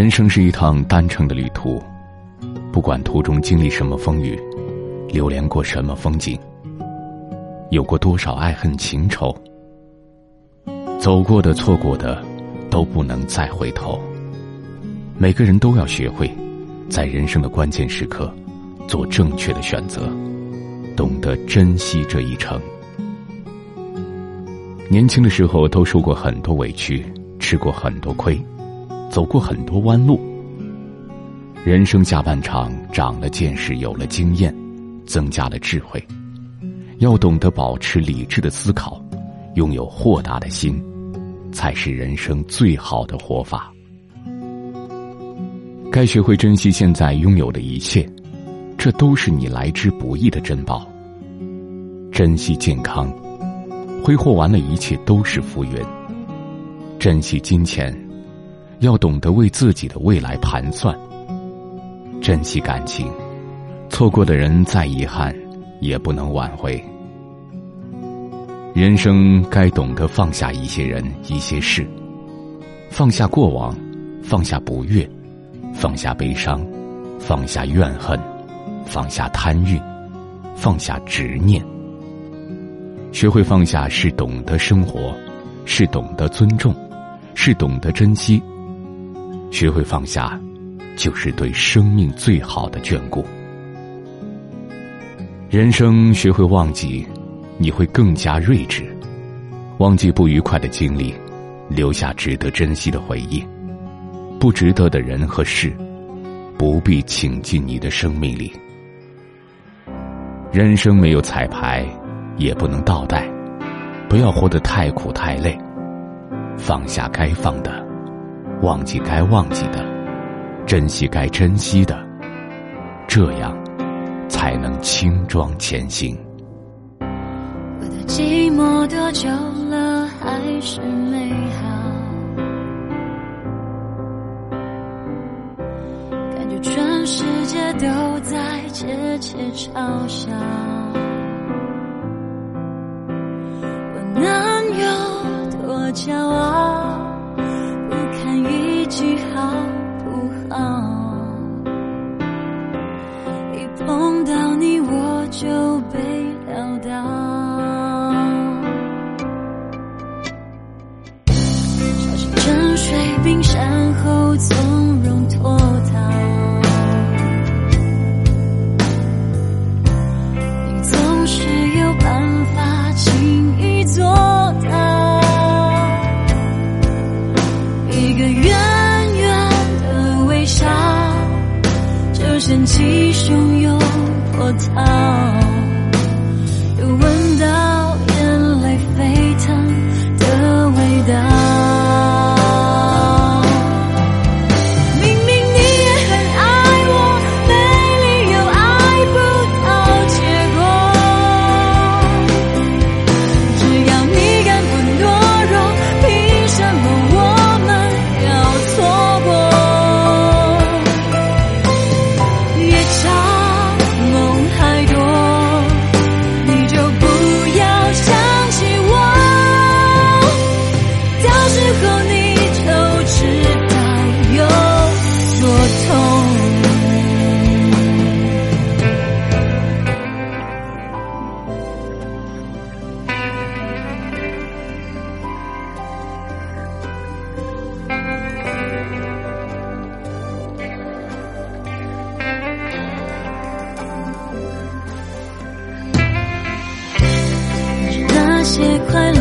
人生是一趟单程的旅途，不管途中经历什么风雨，流连过什么风景，有过多少爱恨情仇，走过的、错过的，都不能再回头。每个人都要学会，在人生的关键时刻，做正确的选择，懂得珍惜这一程。年轻的时候都受过很多委屈，吃过很多亏，走过很多弯路。人生下半场，长了见识，有了经验，增加了智慧，要懂得保持理智的思考，拥有豁达的心，才是人生最好的活法。该学会珍惜现在拥有的一切，这都是你来之不易的珍宝。珍惜健康，挥霍完了一切都是浮云。珍惜金钱，要懂得为自己的未来盘算。珍惜感情，错过的人再遗憾，也不能挽回。人生该懂得放下一些人、一些事，放下过往，放下不悦。放下悲伤，放下怨恨，放下贪欲，放下执念。学会放下，是懂得生活，是懂得尊重，是懂得珍惜。学会放下，就是对生命最好的眷顾。人生学会忘记，你会更加睿智。忘记不愉快的经历，留下值得珍惜的回忆。不值得的人和事，不必请进你的生命里。人生没有彩排，也不能倒带，不要活得太苦太累。放下该放的，忘记该忘记的，珍惜该珍惜的，这样才能轻装前行。我的寂寞多久了，还是美好？感觉全世界都在窃窃嘲笑，我能有多骄傲？不堪一击好不好？一碰到掀起汹涌波涛。也快乐